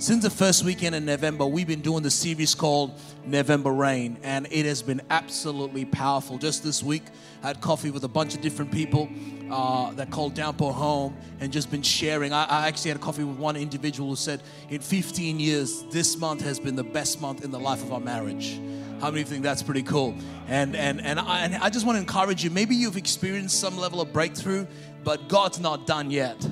Since the first weekend in November, we've been doing the series called November Rain, and it has been absolutely powerful. Just this week, I had coffee with a bunch of different people uh, that called Downpour home and just been sharing. I, I actually had coffee with one individual who said, In 15 years, this month has been the best month in the life of our marriage. How many of you think that's pretty cool? And and and I, and I just want to encourage you. Maybe you've experienced some level of breakthrough, but God's not done yet.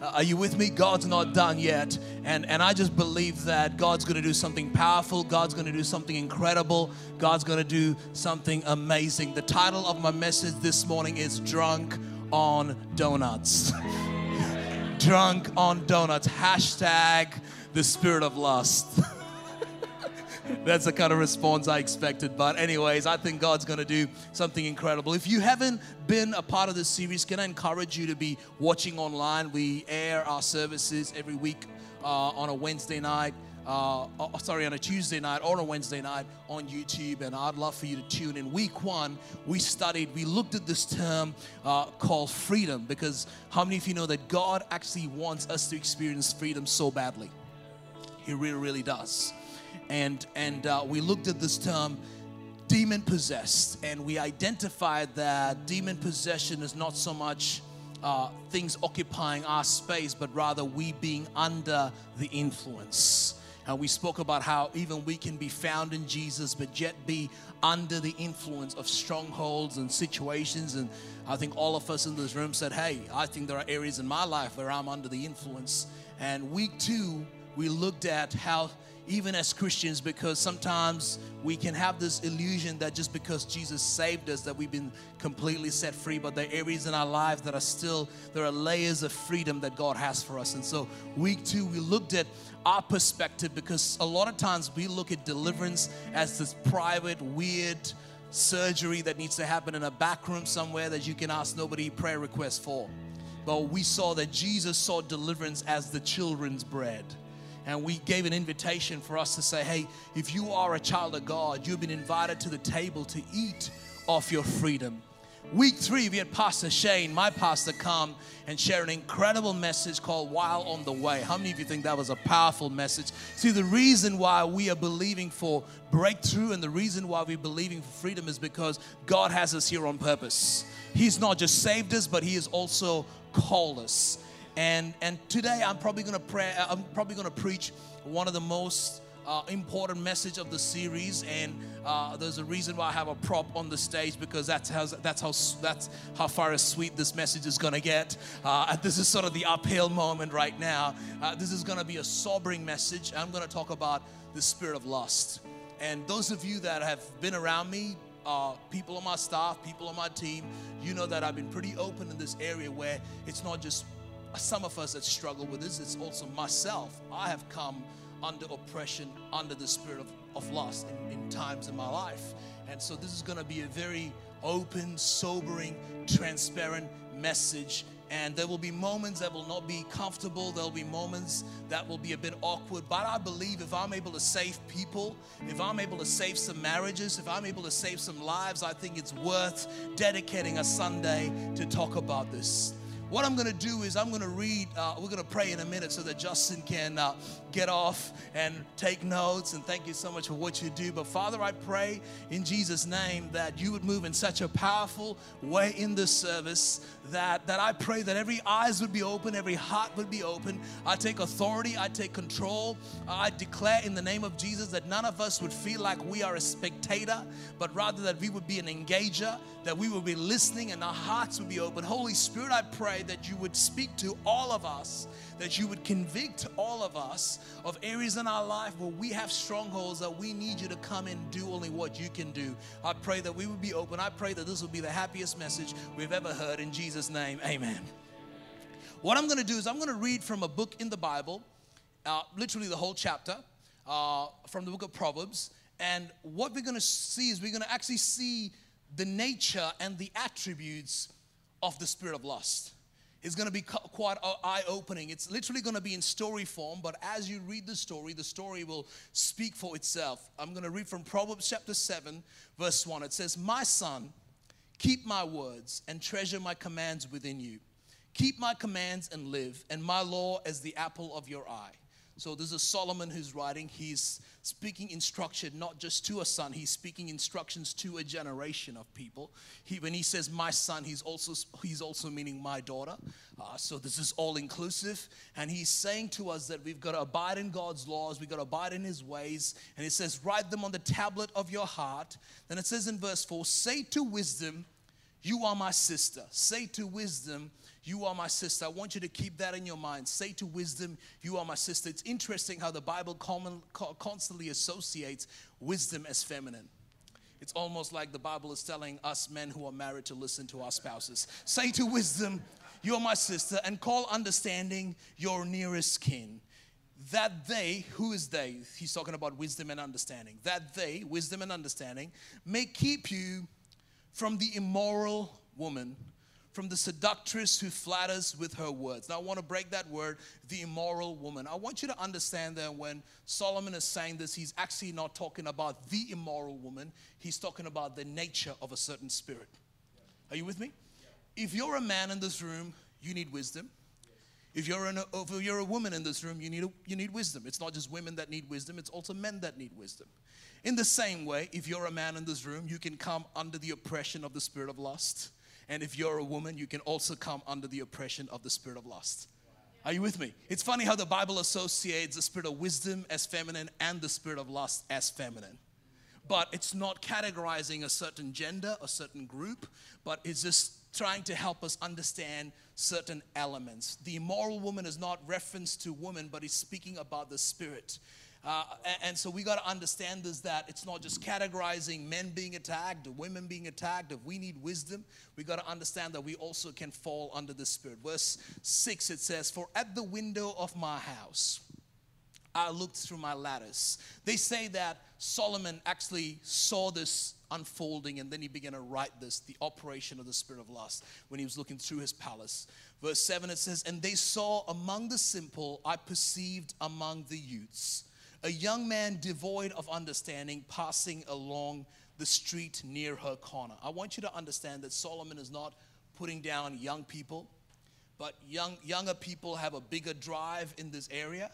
Uh, are you with me? God's not done yet. And, and I just believe that God's going to do something powerful. God's going to do something incredible. God's going to do something amazing. The title of my message this morning is Drunk on Donuts. Drunk on Donuts. Hashtag the spirit of lust. That's the kind of response I expected. But, anyways, I think God's going to do something incredible. If you haven't been a part of this series, can I encourage you to be watching online? We air our services every week uh, on a Wednesday night. Uh, oh, sorry, on a Tuesday night or a Wednesday night on YouTube, and I'd love for you to tune in. Week one, we studied, we looked at this term uh, called freedom because how many of you know that God actually wants us to experience freedom so badly? He really, really does and and uh, we looked at this term demon possessed and we identified that demon possession is not so much uh, things occupying our space but rather we being under the influence. And we spoke about how even we can be found in jesus but yet be under the influence of strongholds and situations. And i think all of us in this room said hey i think there are areas in my life where i'm under the influence. And week two we looked at how even as Christians, because sometimes we can have this illusion that just because Jesus saved us, that we've been completely set free, but there are areas in our lives that are still, there are layers of freedom that God has for us. And so, week two, we looked at our perspective because a lot of times we look at deliverance as this private, weird, surgery that needs to happen in a back room somewhere that you can ask nobody prayer requests for. But we saw that Jesus saw deliverance as the children's bread and we gave an invitation for us to say, hey, if you are a child of God, you've been invited to the table to eat off your freedom. Week three, we had Pastor Shane, my pastor, come and share an incredible message called While on the Way. How many of you think that was a powerful message? See, the reason why we are believing for breakthrough and the reason why we're believing for freedom is because God has us here on purpose. He's not just saved us, but He has also called us. And and today I'm probably to pray. Uh, I'm probably to preach one of the most uh, important message of the series, and uh, there's a reason why I have a prop on the stage because that's how that's how that's how far as sweet this message is gonna get. Uh, this is sort of the uphill moment right now. Uh, this is gonna be a sobering message. I'm gonna talk about the spirit of lust. And those of you that have been around me, uh, people on my staff, people on my team, you know that I've been pretty open in this area where it's not just some of us that struggle with this, it's also myself. I have come under oppression, under the spirit of, of lust in, in times in my life. And so this is going to be a very open, sobering, transparent message. And there will be moments that will not be comfortable. There'll be moments that will be a bit awkward. But I believe if I'm able to save people, if I'm able to save some marriages, if I'm able to save some lives, I think it's worth dedicating a Sunday to talk about this. What I'm going to do is I'm going to read, uh, we're going to pray in a minute so that Justin can uh, get off and take notes. And thank you so much for what you do. But Father, I pray in Jesus' name that you would move in such a powerful way in this service that, that I pray that every eyes would be open, every heart would be open. I take authority, I take control. I declare in the name of Jesus that none of us would feel like we are a spectator, but rather that we would be an engager, that we would be listening and our hearts would be open. Holy Spirit, I pray pray that you would speak to all of us, that you would convict all of us of areas in our life where we have strongholds that we need you to come and do only what you can do. I pray that we would be open. I pray that this will be the happiest message we've ever heard. In Jesus' name, amen. What I'm going to do is I'm going to read from a book in the Bible, uh, literally the whole chapter uh, from the book of Proverbs. And what we're going to see is we're going to actually see the nature and the attributes of the spirit of lust is going to be quite eye opening. It's literally going to be in story form, but as you read the story, the story will speak for itself. I'm going to read from Proverbs chapter 7, verse 1. It says, My son, keep my words and treasure my commands within you. Keep my commands and live, and my law as the apple of your eye. So this is Solomon who's writing. He's speaking instruction not just to a son, he's speaking instructions to a generation of people. He, when he says my son, he's also he's also meaning my daughter. Uh, so this is all inclusive, and he's saying to us that we've got to abide in God's laws, we've got to abide in His ways. And he says, write them on the tablet of your heart. Then it says in verse four, say to wisdom, you are my sister. Say to wisdom, you are my sister. I want you to keep that in your mind. Say to wisdom, You are my sister. It's interesting how the Bible common, constantly associates wisdom as feminine. It's almost like the Bible is telling us men who are married to listen to our spouses. Say to wisdom, You are my sister, and call understanding your nearest kin. That they, who is they? He's talking about wisdom and understanding. That they, wisdom and understanding, may keep you from the immoral woman from the seductress who flatters with her words. Now, I want to break that word, the immoral woman. I want you to understand that when Solomon is saying this, he's actually not talking about the immoral woman, he's talking about the nature of a certain spirit. Are you with me? If you're a man in this room, you need wisdom. If you're, an, if you're a woman in this room, you need, a, you need wisdom. It's not just women that need wisdom, it's also men that need wisdom. In the same way, if you're a man in this room, you can come under the oppression of the spirit of lust. And if you're a woman, you can also come under the oppression of the spirit of lust. Are you with me? It's funny how the Bible associates the spirit of wisdom as feminine and the spirit of lust as feminine. But it's not categorizing a certain gender, a certain group, but it's just trying to help us understand certain elements. The immoral woman is not reference to woman, but is speaking about the spirit. Uh, and, and, so we got to understand this that it's not just categorizing men being attacked, women being attacked. If we need wisdom, we got to understand that we also can fall under the Spirit. Verse 6 it says, For at the window of my house, I looked through my lattice. They say that Solomon actually saw this unfolding and then he began to write this the operation of the spirit of lust when he was looking through his palace. Verse 7 it says, And they saw among the simple, I perceived among the youths a young man devoid of understanding passing along the street near her corner. I want you to understand that Solomon is not putting down young people, but young, younger people have a bigger drive in this area.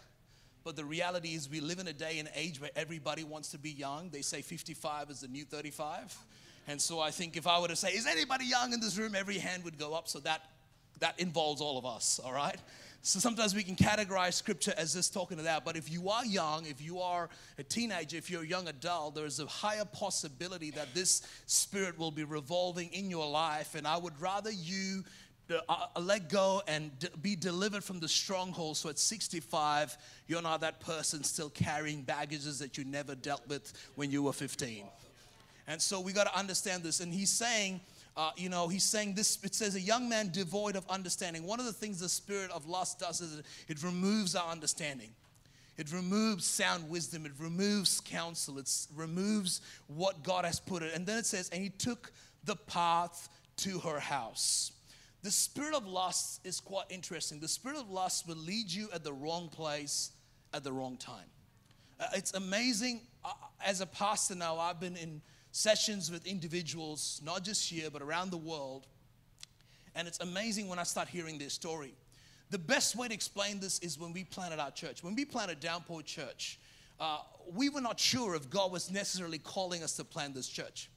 But the reality is, we live in a day and age where everybody wants to be young. They say 55 is the new 35. And so I think if I were to say, Is anybody young in this room? every hand would go up. So that, that involves all of us, all right? So sometimes we can categorize scripture as this talking to that. But if you are young, if you are a teenager, if you're a young adult, there's a higher possibility that this spirit will be revolving in your life. And I would rather you uh, uh let go and be delivered from the stronghold. So at 65, you're not that person still carrying baggages that you never dealt with when you were 15. And so we got to understand this. And he's saying, uh, you know, he's saying this, it says, a young man devoid of understanding. One of the things the spirit of lust does is it removes our understanding. It removes sound wisdom. It removes counsel. It removes what God has put it. And then it says, and he took the path to her house. The spirit of lust is quite interesting. The spirit of lust will lead you at the wrong place at the wrong time. Uh, it's amazing. Uh, as a pastor now, I've been in sessions with individuals, not just here, but around the world. And it's amazing when I start hearing their story. The best way to explain this is when we planted our church. When we planted Downpour Church, uh, we were not sure if God was necessarily calling us to plant this church.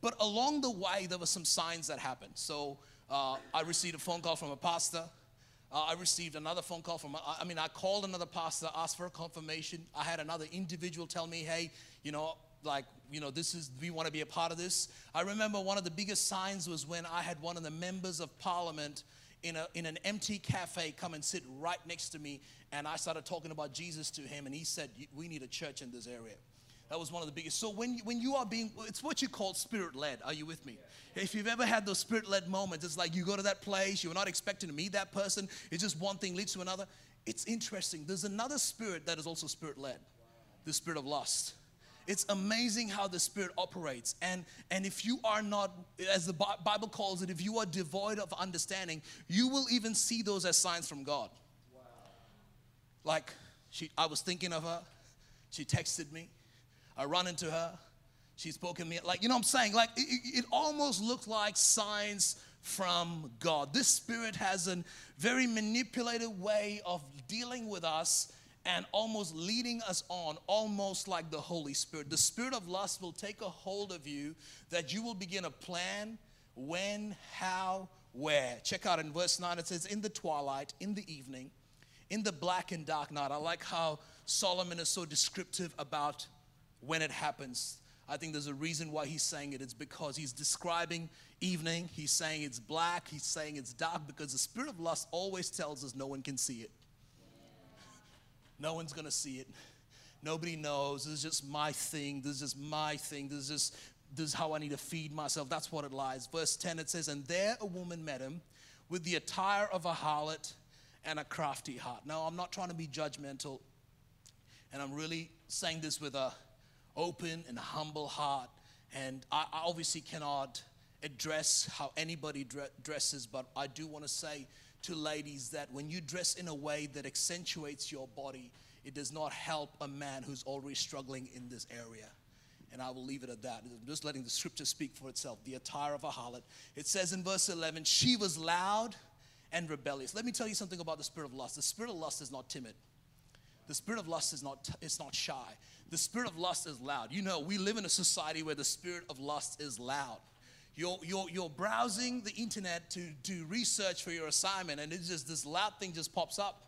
But along the way, there were some signs that happened. So uh, I received a phone call from a pastor. Uh, I received another phone call from, I mean, I called another pastor, asked for a confirmation. I had another individual tell me, hey, you know, like, you know, this is, we want to be a part of this. I remember one of the biggest signs was when I had one of the members of parliament in, a, in an empty cafe come and sit right next to me, and I started talking about Jesus to him, and he said, We need a church in this area. That was one of the biggest. So when, when you are being, it's what you call spirit led. Are you with me? If you've ever had those spirit led moments, it's like you go to that place, you're not expecting to meet that person, it's just one thing leads to another. It's interesting. There's another spirit that is also spirit led the spirit of lust. It's amazing how the Spirit operates. And, and if you are not, as the Bible calls it, if you are devoid of understanding, you will even see those as signs from God. Wow. Like, she, I was thinking of her. She texted me. I run into her. She spoke to me. Like, you know what I'm saying? Like, it, it almost looked like signs from God. This spirit has a very manipulated way of dealing with us and almost leading us on, almost like the Holy Spirit. The spirit of lust will take a hold of you that you will begin a plan when, how, where. Check out in verse 9, it says, In the twilight, in the evening, in the black and dark night. I like how Solomon is so descriptive about when it happens. I think there's a reason why he's saying it. It's because he's describing evening. He's saying it's black. He's saying it's dark because the spirit of lust always tells us no one can see it. No one's going to see it. Nobody knows. This is just my thing. This is just my thing. This is just this is how I need to feed myself. That's what it lies. Verse 10 it says, And there a woman met him with the attire of a harlot and a crafty heart. Now, I'm not trying to be judgmental, and I'm really saying this with a open and humble heart. And I obviously cannot address how anybody dresses, but I do want to say to ladies that when you dress in a way that accentuates your body, it does not help a man who's already struggling in this area. And I will leave it at that. I'm just letting the scripture speak for itself. The attire of a harlot. It says in verse 11, she was loud and rebellious. Let me tell you something about the spirit of lust. The spirit of lust is not timid. The spirit of lust is not it's not shy. The spirit of lust is loud. You know, we live in a society where the spirit of lust is loud. You're, you're, you're browsing the internet to do research for your assignment, and it's just this loud thing just pops up.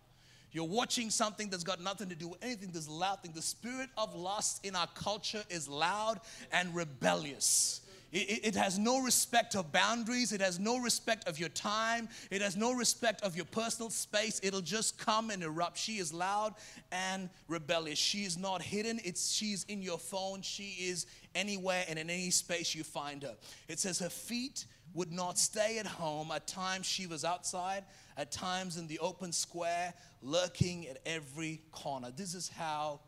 You're watching something that's got nothing to do with anything, this loud thing. The spirit of lust in our culture is loud and rebellious. It, it, has no respect of boundaries. It has no respect of your time. It has no respect of your personal space. It'll just come and erupt. She is loud and rebellious. She is not hidden. It's she's in your phone. She is anywhere and in any space you find her. It says her feet would not stay at home. At times she was outside, at times in the open square, lurking at every corner. This is how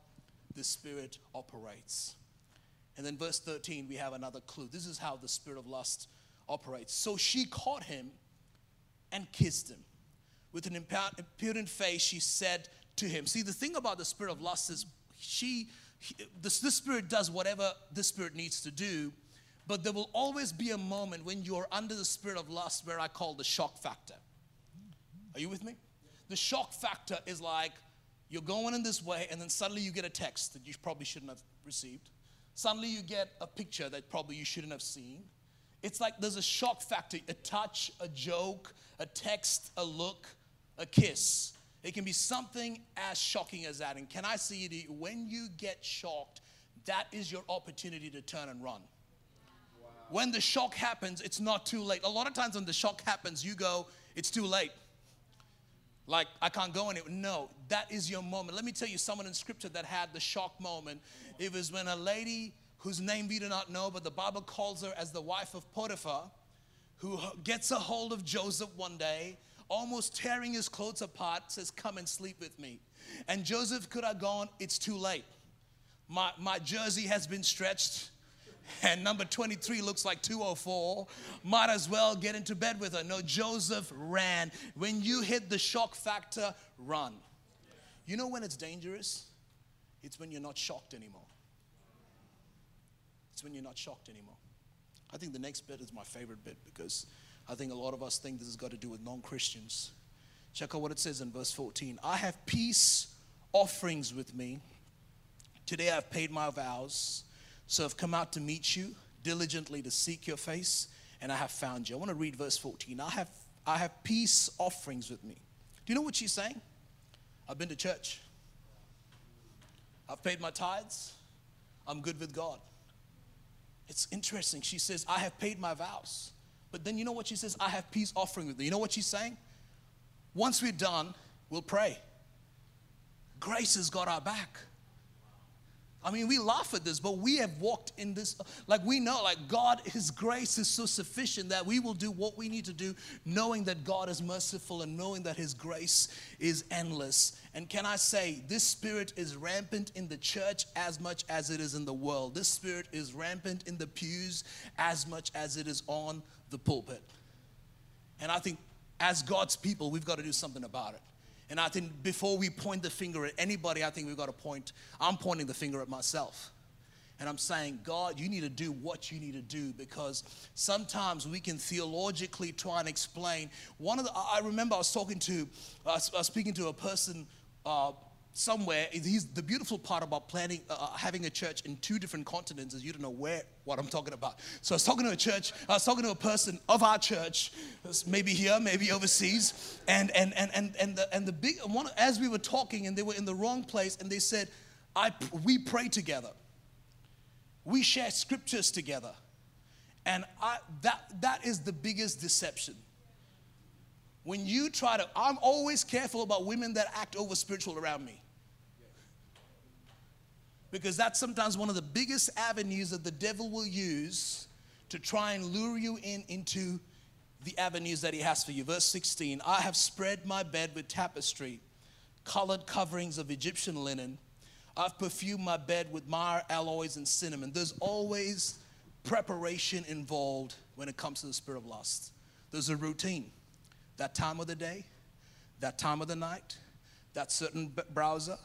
the Spirit operates. And then, verse 13, we have another clue. This is how the spirit of lust operates. So she caught him and kissed him. With an impudent face, she said to him, See, the thing about the spirit of lust is she, this, this spirit does whatever this spirit needs to do, but there will always be a moment when you're under the spirit of lust where I call the shock factor. Are you with me? The shock factor is like you're going in this way, and then suddenly you get a text that you probably shouldn't have received Suddenly you get a picture that probably you shouldn't have seen. It's like there's a shock factor a touch, a joke, a text, a look, a kiss. It can be something as shocking as that. And can I see you, when you get shocked, that is your opportunity to turn and run. Wow. When the shock happens, it's not too late. A lot of times when the shock happens, you go, it's too late. Like, I can't go anywhere. No, that is your moment. Let me tell you someone in scripture that had the shock moment. It was when a lady whose name we do not know, but the Bible calls her as the wife of Potiphar, who gets a hold of Joseph one day, almost tearing his clothes apart, says, Come and sleep with me. And Joseph could have gone, It's too late. My, my jersey has been stretched and number 23 looks like 204, might as well get into bed with her. No, Joseph ran. When you hit the shock factor, run. You know when it's dangerous? It's when you're not shocked anymore. It's when you're not shocked anymore. I think the next bit is my favorite bit because I think a lot of us think this has got to do with non Christians. Check out what it says in verse 14 I have peace offerings with me. Today I've paid my vows. So I've come out to meet you, diligently to seek your face, and I have found you. I want to read verse 14. I have, I have peace offerings with me. Do you know what she's saying? I've been to church. I've paid my tithes. I'm good with God. It's interesting. She says, I have paid my vows. But then you know what she says? I have peace offering with me. You know what she's saying? Once we're done, we'll pray. Grace has got our back. I mean, we laugh at this, but we have walked in this, like we know, like God, His grace is so sufficient that we will do what we need to do, knowing that God is merciful and knowing that His grace is endless. And can I say, this spirit is rampant in the church as much as it is in the world. This spirit is rampant in the pews as much as it is on the pulpit. And I think as God's people, we've got to do something about it. And I think before we point the finger at anybody, I think we've got to point, I'm pointing the finger at myself. And I'm saying, God, you need to do what you need to do because sometimes we can theologically try and explain. One of the, I remember I was talking to, I was, speaking to a person uh, somewhere. He's the beautiful part about planning, uh, uh, having a church in two different continents is you don't know where what I'm talking about. So I was talking to a church, I was talking to a person of our church, maybe here, maybe overseas, and and and and and the and the big one as we were talking, and they were in the wrong place, and they said, "I we pray together, we share scriptures together." And I, that, that is the biggest deception. When you try to, I'm always careful about women that act over spiritual around me. Because that's sometimes one of the biggest avenues that the devil will use to try and lure you in into the avenues that he has for you. Verse 16 I have spread my bed with tapestry, colored coverings of Egyptian linen. I've perfumed my bed with myrrh, aloes, and cinnamon. There's always preparation involved when it comes to the spirit of lust. There's a routine. That time of the day, that time of the night, that certain browser,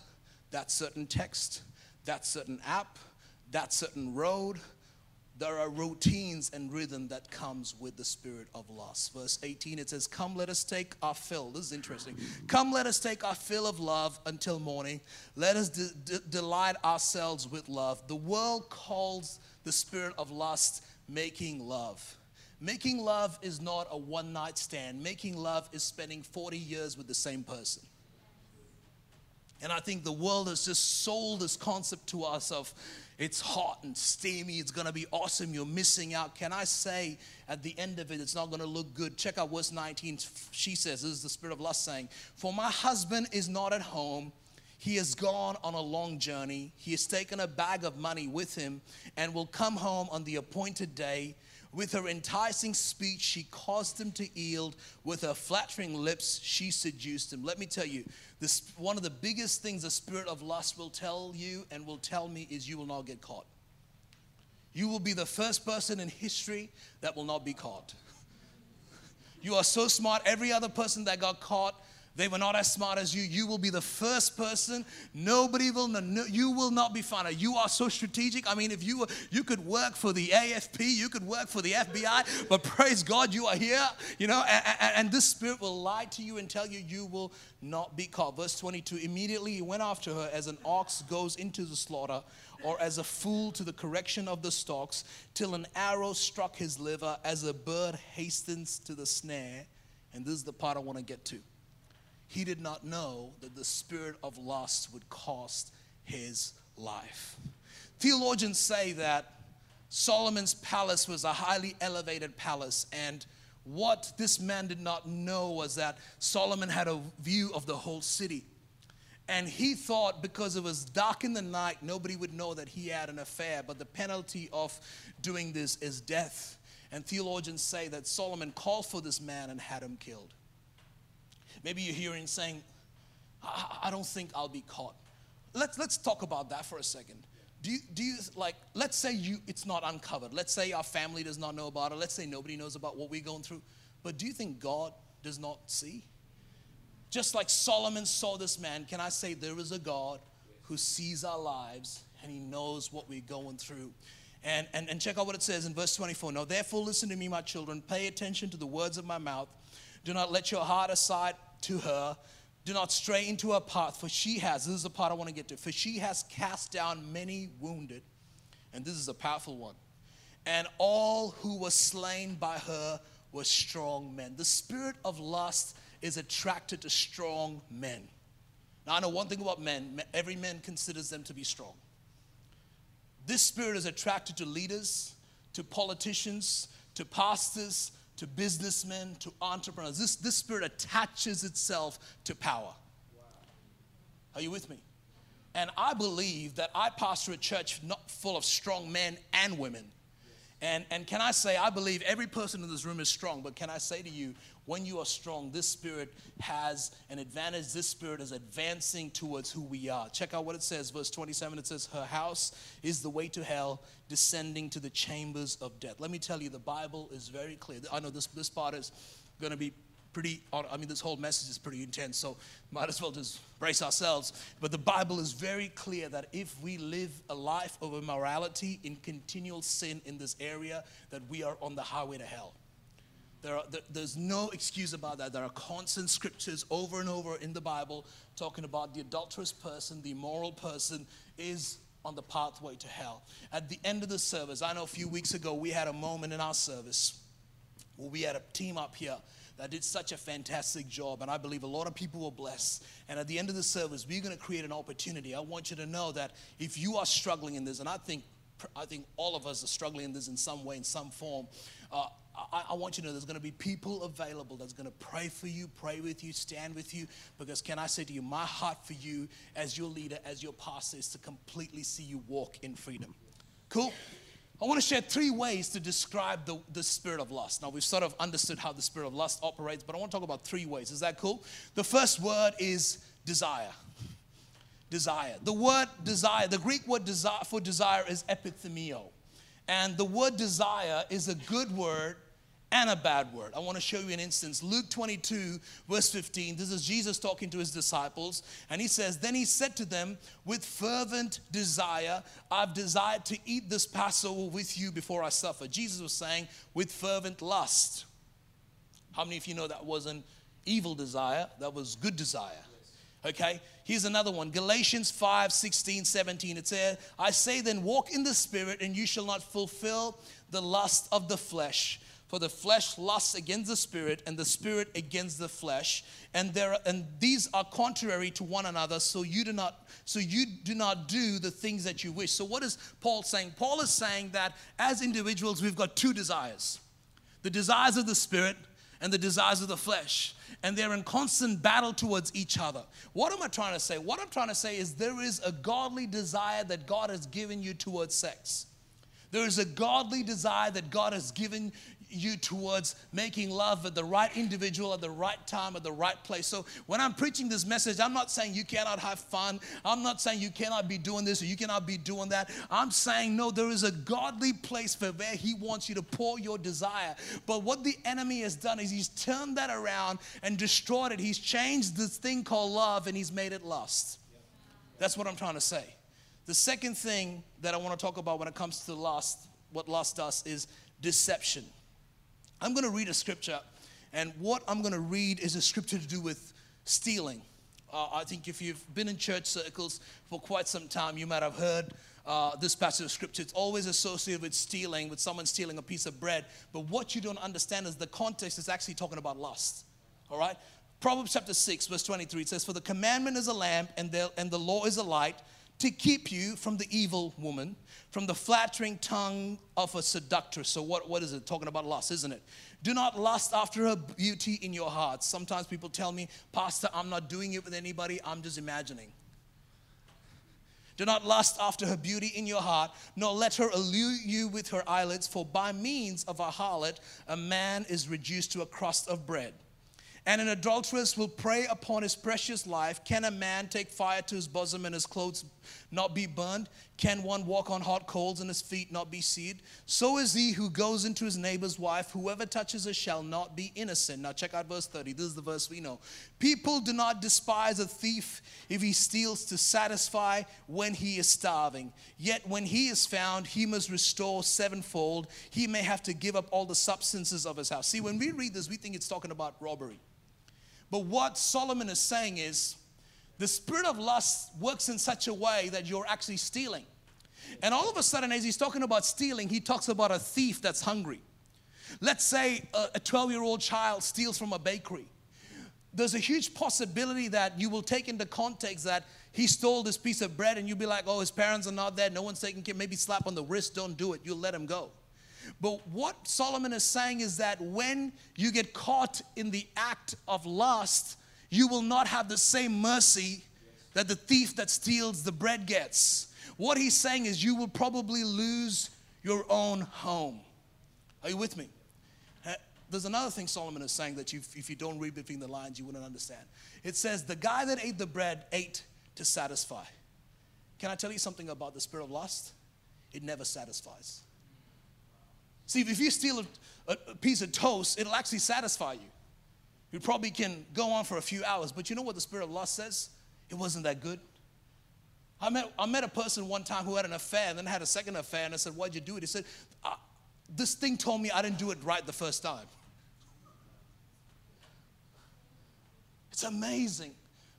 that certain text, that certain app, that certain road. There are routines and rhythm that comes with the spirit of lust. Verse 18 it says, "Come let us take our fill." This is interesting. "Come let us take our fill of love until morning. Let us de- de- delight ourselves with love." The world calls the spirit of lust making love. Making love is not a one night stand. Making love is spending 40 years with the same person. And I think the world has just sold this concept to us of it's hot and steamy, it's gonna be awesome, you're missing out. Can I say at the end of it, it's not gonna look good? Check out verse 19. She says, This is the spirit of lust saying, For my husband is not at home. He has gone on a long journey. He has taken a bag of money with him and will come home on the appointed day. With her enticing speech, she caused him to yield. With her flattering lips, she seduced him. Let me tell you, this one of the biggest things the spirit of lust will tell you and will tell me is you will not get caught. You will be the first person in history that will not be caught. You are so smart. Every other person that got caught they were not as smart as you. You will be the first person. Nobody will know. You will not be found. You are so strategic. I mean, if you were, you could work for the AFP, you could work for the FBI, but praise God, you are here. You know, and, and this spirit will lie to you and tell you you will not be caught. Verse 22. Immediately he went after her as an ox goes into the slaughter, or as a fool to the correction of the stocks, till an arrow struck his liver, as a bird hastens to the snare. And this is the part I want to get to he did not know that the spirit of lust would cost his life. Theologians say that Solomon's palace was a highly elevated palace, and what this man did not know was that Solomon had a view of the whole city. And he thought because it was dark in the night, nobody would know that he had an affair. But the penalty of doing this is death. And theologians say that Solomon called for this man and had him killed. Maybe you're hearing saying, I, I don't think I'll be caught. Let's, let's talk about that for a second. Do you, do you like, let's say you, it's not uncovered. Let's say our family does not know about it. Let's say nobody knows about what we're going through. But do you think God does not see? Just like Solomon saw this man, can I say there is a God who sees our lives and he knows what we're going through? And, and, and check out what it says in verse 24. Now, therefore, listen to me, my children. Pay attention to the words of my mouth. Do not let your heart aside to her. Do not stray into her path, for she has, this is the part I want to get to, for she has cast down many wounded. And this is a powerful one. And all who were slain by her were strong men. The spirit of lust is attracted to strong men. Now, I know one thing about men every man considers them to be strong. This spirit is attracted to leaders, to politicians, to pastors, to businessmen, to entrepreneurs. This, this spirit attaches itself to power. Are you with me? And I believe that I pastor a church not full of strong men and women. And, and can I say, I believe every person in this room is strong, but can I say to you, when you are strong, this spirit has an advantage. This spirit is advancing towards who we are. Check out what it says, verse 27. It says, Her house is the way to hell, descending to the chambers of death. Let me tell you, the Bible is very clear. I know this, this part is going to be pretty, I mean, this whole message is pretty intense, so might as well just brace ourselves. But the Bible is very clear that if we live a life of immorality in continual sin in this area, that we are on the highway to hell. There are, there, there's no excuse about that. There are constant scriptures over and over in the Bible talking about the adulterous person, the immoral person is on the pathway to hell. At the end of the service, I know a few weeks ago we had a moment in our service where we had a team up here that did such a fantastic job, and I believe a lot of people were blessed. And at the end of the service, we're going to create an opportunity. I want you to know that if you are struggling in this, and I think I think all of us are struggling in this in some way, in some form. Uh, I, I, want you to know there's going to be people available that's going to pray for you, pray with you, stand with you. Because, can I say to you, my heart for you as your leader, as your pastor, is to completely see you walk in freedom. Cool? I want to share three ways to describe the, the spirit of lust. Now, we've sort of understood how the spirit of lust operates, but I want to talk about three ways. Is that cool? The first word is desire. Desire. The word desire, the Greek word desire for desire is epithumio. And the word desire is a good word and a bad word. I want to show you an instance. Luke 22, verse 15. This is Jesus talking to his disciples. And he says, Then he said to them, With fervent desire, I've desired to eat this Passover with you before I suffer. Jesus was saying, With fervent lust. How many of you know that wasn't evil desire? That was good desire. Okay, here's another one Galatians 5 16, 17. It says, I say then, walk in the Spirit, and you shall not fulfill the lust of the flesh. For the flesh lusts against the spirit, and the spirit against the flesh, and there and these are contrary to one another. So you do not so you do not do the things that you wish. So what is Paul saying? Paul is saying that as individuals we've got two desires: the desires of the spirit and the desires of the flesh and they're in constant battle towards each other. What am I trying to say? What I'm trying to say is there is a godly desire that God has given you towards sex. There is a godly desire that God has given you towards making love with the right individual at the right time at the right place. So when I'm preaching this message, I'm not saying you cannot have fun. I'm not saying you cannot be doing this or you cannot be doing that. I'm saying no, there is a godly place for where He wants you to pour your desire. But what the enemy has done is he's turned that around and destroyed it. He's changed this thing called love and he's made it lust. That's what I'm trying to say. The second thing that I want to talk about when it comes to lust, what lust does is deception. I'm going to read a scripture, and what I'm going to read is a scripture to do with stealing. Uh, I think if you've been in church circles for quite some time, you might have heard uh, this passage of scripture. It's always associated with stealing, with someone stealing a piece of bread. But what you don't understand is the context is actually talking about lust. All right? Proverbs chapter 6, verse 23, it says, For the commandment is a lamp, and the, and the law is a light to keep you from the evil woman, from the flattering tongue of a seductress. So, what, what is it? Talking about lust, isn't it? Do not lust after her beauty in your hearts. Sometimes people tell me, Pastor, I'm not doing it with anybody, I'm just imagining. Do not lust after her beauty in your heart, nor let her allure you with her eyelids, for by means of a harlot, a man is reduced to a crust of bread and an adulteress will prey upon his precious life. Can a man take fire to his bosom and his clothes not be burned? Can one walk on hot coals and his feet not be seared? So is he who goes into his neighbor's wife. Whoever touches her shall not be innocent. Now, check out verse 30. This is the verse we know. People do not despise a thief if he steals to satisfy when he is starving. Yet, when he is found, he must restore sevenfold. He may have to give up all the substances of his house. See, when we read this, we think it's talking about robbery. But what Solomon is saying is the spirit of lust works in such a way that you're actually stealing. And all of a sudden, as he's talking about stealing, he talks about a thief that's hungry. Let's say a 12 year old child steals from a bakery. There's a huge possibility that you will take into context that he stole this piece of bread and you'll be like, oh, his parents are not there, no one's taking care, maybe slap on the wrist, don't do it, you'll let him go. But what Solomon is saying is that when you get caught in the act of lust, you will not have the same mercy that the thief that steals the bread gets. What he's saying is you will probably lose your own home. Are you with me? There's another thing Solomon is saying that you, if you don't read between the lines, you wouldn't understand. It says, The guy that ate the bread ate to satisfy. Can I tell you something about the spirit of lust? It never satisfies. See, if you steal a, a, piece of toast, it'll actually satisfy you. You probably can go on for a few hours, but you know what the spirit of lust says? It wasn't that good. I met, I met a person one time who had an affair and then had a second affair, and I said, Why'd you do it? He said, uh, This thing told me I didn't do it right the first time. It's amazing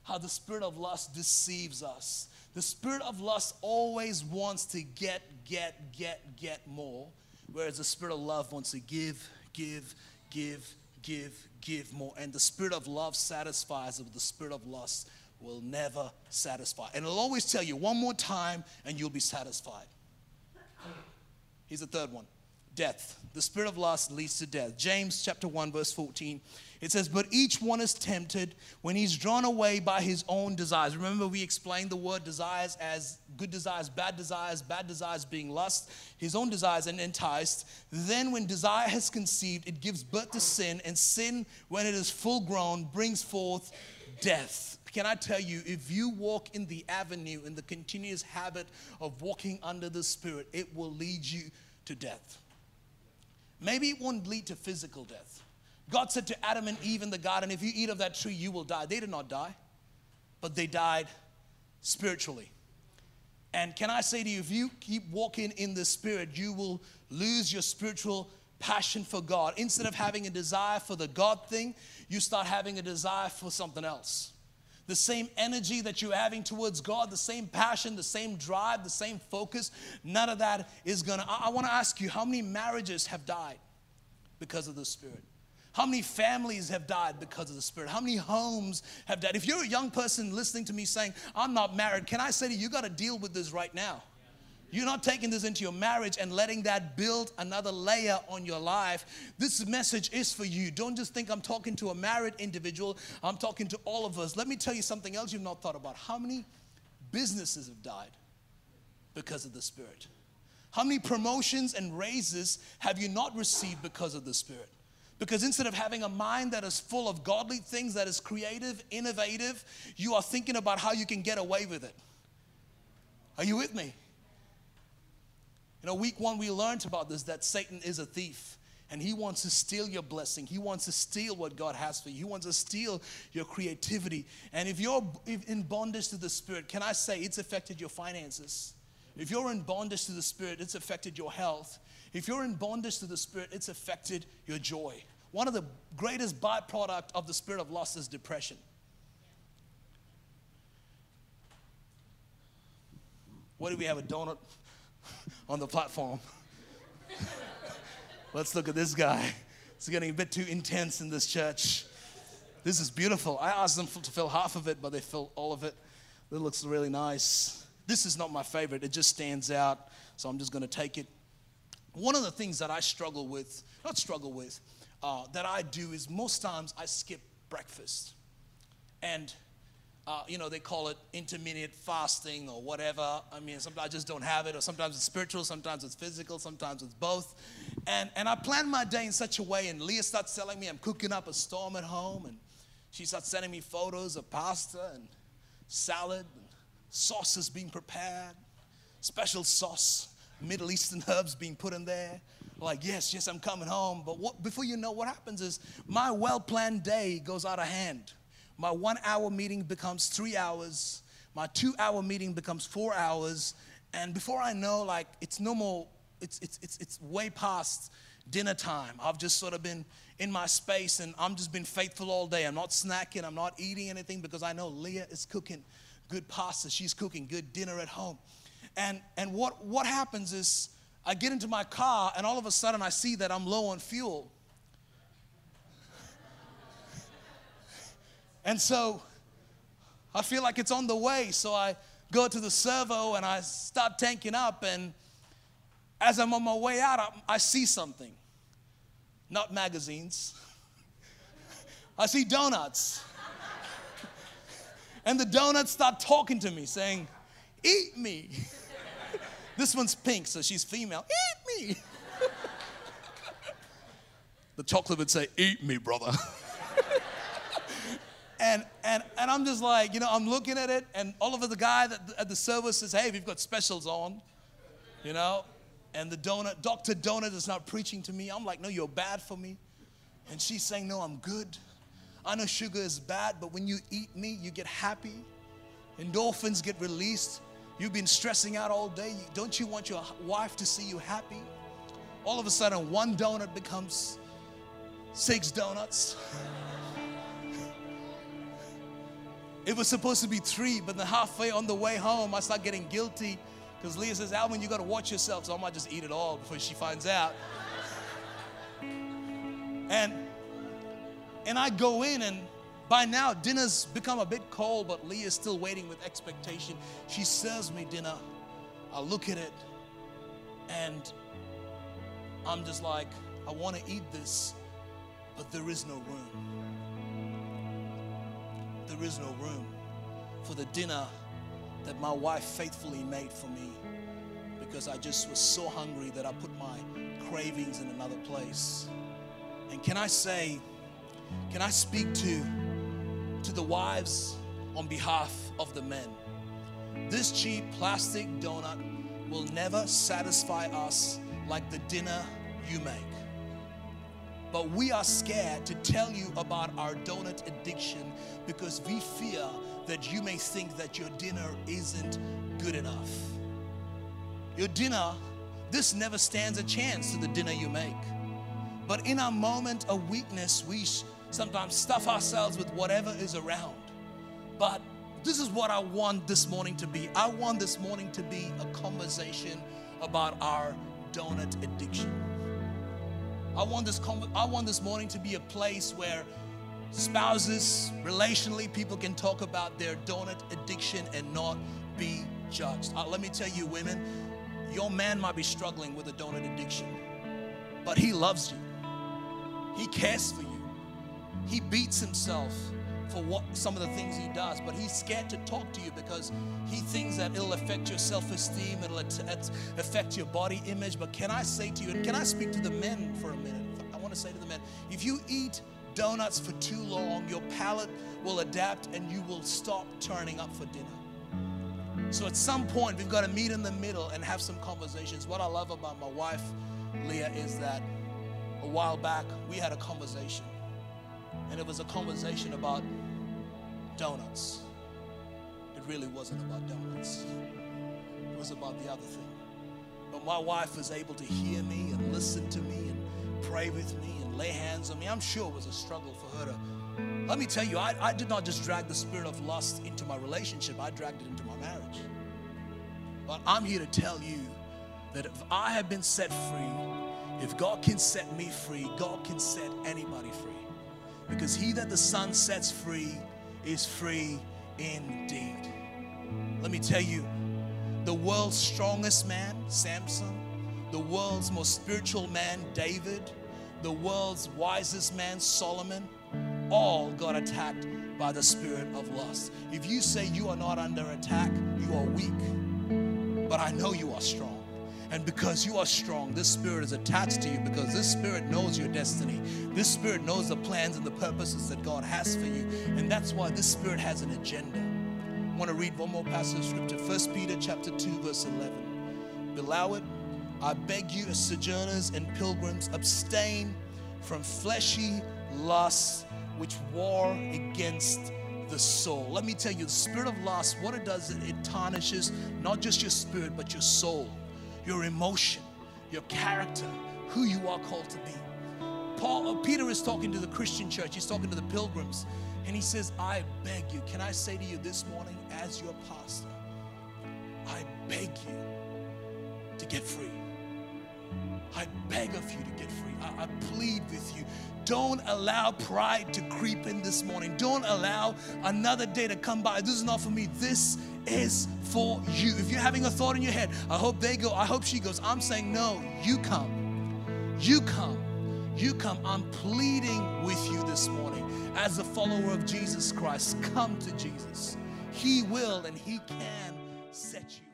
how the spirit of lust deceives us. The spirit of lust always wants to get, get, get, get more, whereas the spirit of love wants to give, give, give, give, give more. And the spirit of love satisfies it, the spirit of lust will never satisfy. And it'll always tell you one more time and you'll be satisfied. Here's the third one death. The spirit of lust leads to death. James chapter 1 verse 14. It says, "But each one is tempted when he's drawn away by his own desires." Remember we explained the word desires as good desires, bad desires, bad desires being lust, his own desires and enticed. Then when desire has conceived, it gives birth to sin, and sin when it is full grown brings forth death. Can I tell you, if you walk in the avenue, in the continuous habit of walking under the Spirit, it will lead you to death. Maybe it won't lead to physical death. God said to Adam and Eve in the garden, if you eat of that tree, you will die. They did not die, but they died spiritually. And can I say to you, if you keep walking in the Spirit, you will lose your spiritual passion for God. Instead of having a desire for the God thing, you start having a desire for something else. The same energy that you're having towards God, the same passion, the same drive, the same focus, none of that is gonna. I, I wanna ask you, how many marriages have died because of the Spirit? How many families have died because of the Spirit? How many homes have died? If you're a young person listening to me saying, I'm not married, can I say to you, you got to deal with this right now. You're not taking this into your marriage and letting that build another layer on your life. This message is for you. Don't just think I'm talking to a married individual, I'm talking to all of us. Let me tell you something else you've not thought about. How many businesses have died because of the Spirit? How many promotions and raises have you not received because of the Spirit? Because instead of having a mind that is full of godly things, that is creative, innovative, you are thinking about how you can get away with it. Are you with me? You know, week one, we learned about this that Satan is a thief and he wants to steal your blessing. He wants to steal what God has for you. He wants to steal your creativity. And if you're in bondage to the Spirit, can I say it's affected your finances? If you're in bondage to the Spirit, it's affected your health. If you're in bondage to the Spirit, it's affected your joy. One of the greatest byproduct of the spirit of lust is depression. What do we have a donut on the platform. Let's look at this guy. It's getting a bit too intense in this church. This is beautiful. I asked them to fill half of it, but they filled all of it. It looks really nice. This is not my favorite, it just stands out, so I'm just going to take it. One of the things that I struggle with, not struggle with, uh, that I do is most times I skip breakfast. And uh, you know, they call it intermittent fasting or whatever. I mean, sometimes I just don't have it, or sometimes it's spiritual, sometimes it's physical, sometimes it's both. And, and I plan my day in such a way, and Leah starts telling me I'm cooking up a storm at home, and she starts sending me photos of pasta and salad, and sauces being prepared, special sauce, Middle Eastern herbs being put in there. Like, yes, yes, I'm coming home. But what, before you know, what happens is my well planned day goes out of hand my one hour meeting becomes three hours. My two hour meeting becomes four hours. And before I know, like, it's no more, it's, it's, it's, it's way past dinner time. I've just sort of been in my space and I'm just been faithful all day. I'm not snacking, I'm not eating anything because I know Leah is cooking good pasta. She's cooking good dinner at home. And, and what, what happens is I get into my car and all of a sudden I see that I'm low on fuel. And so I feel like it's on the way. So I go to the servo and I start tanking up. And as I'm on my way out, I, I see something. Not magazines. I see donuts. and the donuts start talking to me, saying, Eat me. this one's pink, so she's female. Eat me. the chocolate would say, Eat me, brother. And, and, and I'm just like, you know, I'm looking at it, and all of the guy that, at the service says, hey, we've got specials on, you know? And the donut, Dr. Donut is not preaching to me. I'm like, no, you're bad for me. And she's saying, no, I'm good. I know sugar is bad, but when you eat me, you get happy. Endorphins get released. You've been stressing out all day. Don't you want your wife to see you happy? All of a sudden, one donut becomes six donuts. It was supposed to be three, but then halfway on the way home, I start getting guilty because Leah says, Alvin, you got to watch yourself. So I might just eat it all before she finds out. and and I go in, and by now dinner's become a bit cold, but Leah's still waiting with expectation. She serves me dinner. I look at it, and I'm just like, I want to eat this, but there is no room there is no room for the dinner that my wife faithfully made for me because I just was so hungry that I put my cravings in another place. And can I say, can I speak to to the wives on behalf of the men? This cheap plastic donut will never satisfy us like the dinner you make. But we are scared to tell you about our donut addiction because we fear that you may think that your dinner isn't good enough. Your dinner, this never stands a chance to the dinner you make. But in our moment of weakness, we sometimes stuff ourselves with whatever is around. But this is what I want this morning to be. I want this morning to be a conversation about our donut addiction. I want this I want this morning to be a place where spouses, relationally, people can talk about their donut addiction and not be judged. Uh, let me tell you, women, your man might be struggling with a donut addiction, but he loves you. He cares for you. He beats himself for what some of the things he does, but he's scared to talk to you because he thinks that it'll affect your self-esteem, it'll affect your body image. But can I say to you, and can I speak to the men for a minute? I want to say to the men, if you eat donuts for too long, your palate will adapt and you will stop turning up for dinner. So at some point, we've got to meet in the middle and have some conversations. What I love about my wife, Leah, is that a while back we had a conversation and it was a conversation about donuts. It really wasn't about donuts, it was about the other thing. But my wife was able to hear me and listen to me and pray with me and lay hands on me. I'm sure it was a struggle for her to. Let me tell you, I, I did not just drag the spirit of lust into my relationship, I dragged it into my marriage. But I'm here to tell you that if I have been set free, if God can set me free, God can set anybody free. Because he that the Son sets free is free indeed. Let me tell you, the world's strongest man, Samson, the world's most spiritual man, David, the world's wisest man, Solomon, all got attacked by the spirit of lust. If you say you are not under attack, you are weak. But I know you are strong. And because you are strong, this spirit is attached to you because this spirit knows your destiny. This spirit knows the plans and the purposes that God has for you. And that's why this spirit has an agenda. I want to read one more passage of scripture. 1 Peter chapter 2, verse 11. Beloved, I beg you as sojourners and pilgrims, abstain from fleshy lusts which war against the soul. Let me tell you, the spirit of lust, what it does, it tarnishes not just your spirit, but your soul your emotion, your character, who you are called to be. Paul, uh, Peter is talking to the Christian church. He's talking to the pilgrims, and he says, "I beg you. Can I say to you this morning, as your pastor, I beg you to get free. I beg of you to get free. I, I plead with you. Don't allow pride to creep in this morning. Don't allow another day to come by. This is not for me. This is for you. If you're having a thought in your head, I hope they go, I hope she goes. I'm saying, no, you come. You come. You come. I'm pleading with you this morning as a follower of Jesus Christ. Come to Jesus. He will and He can set you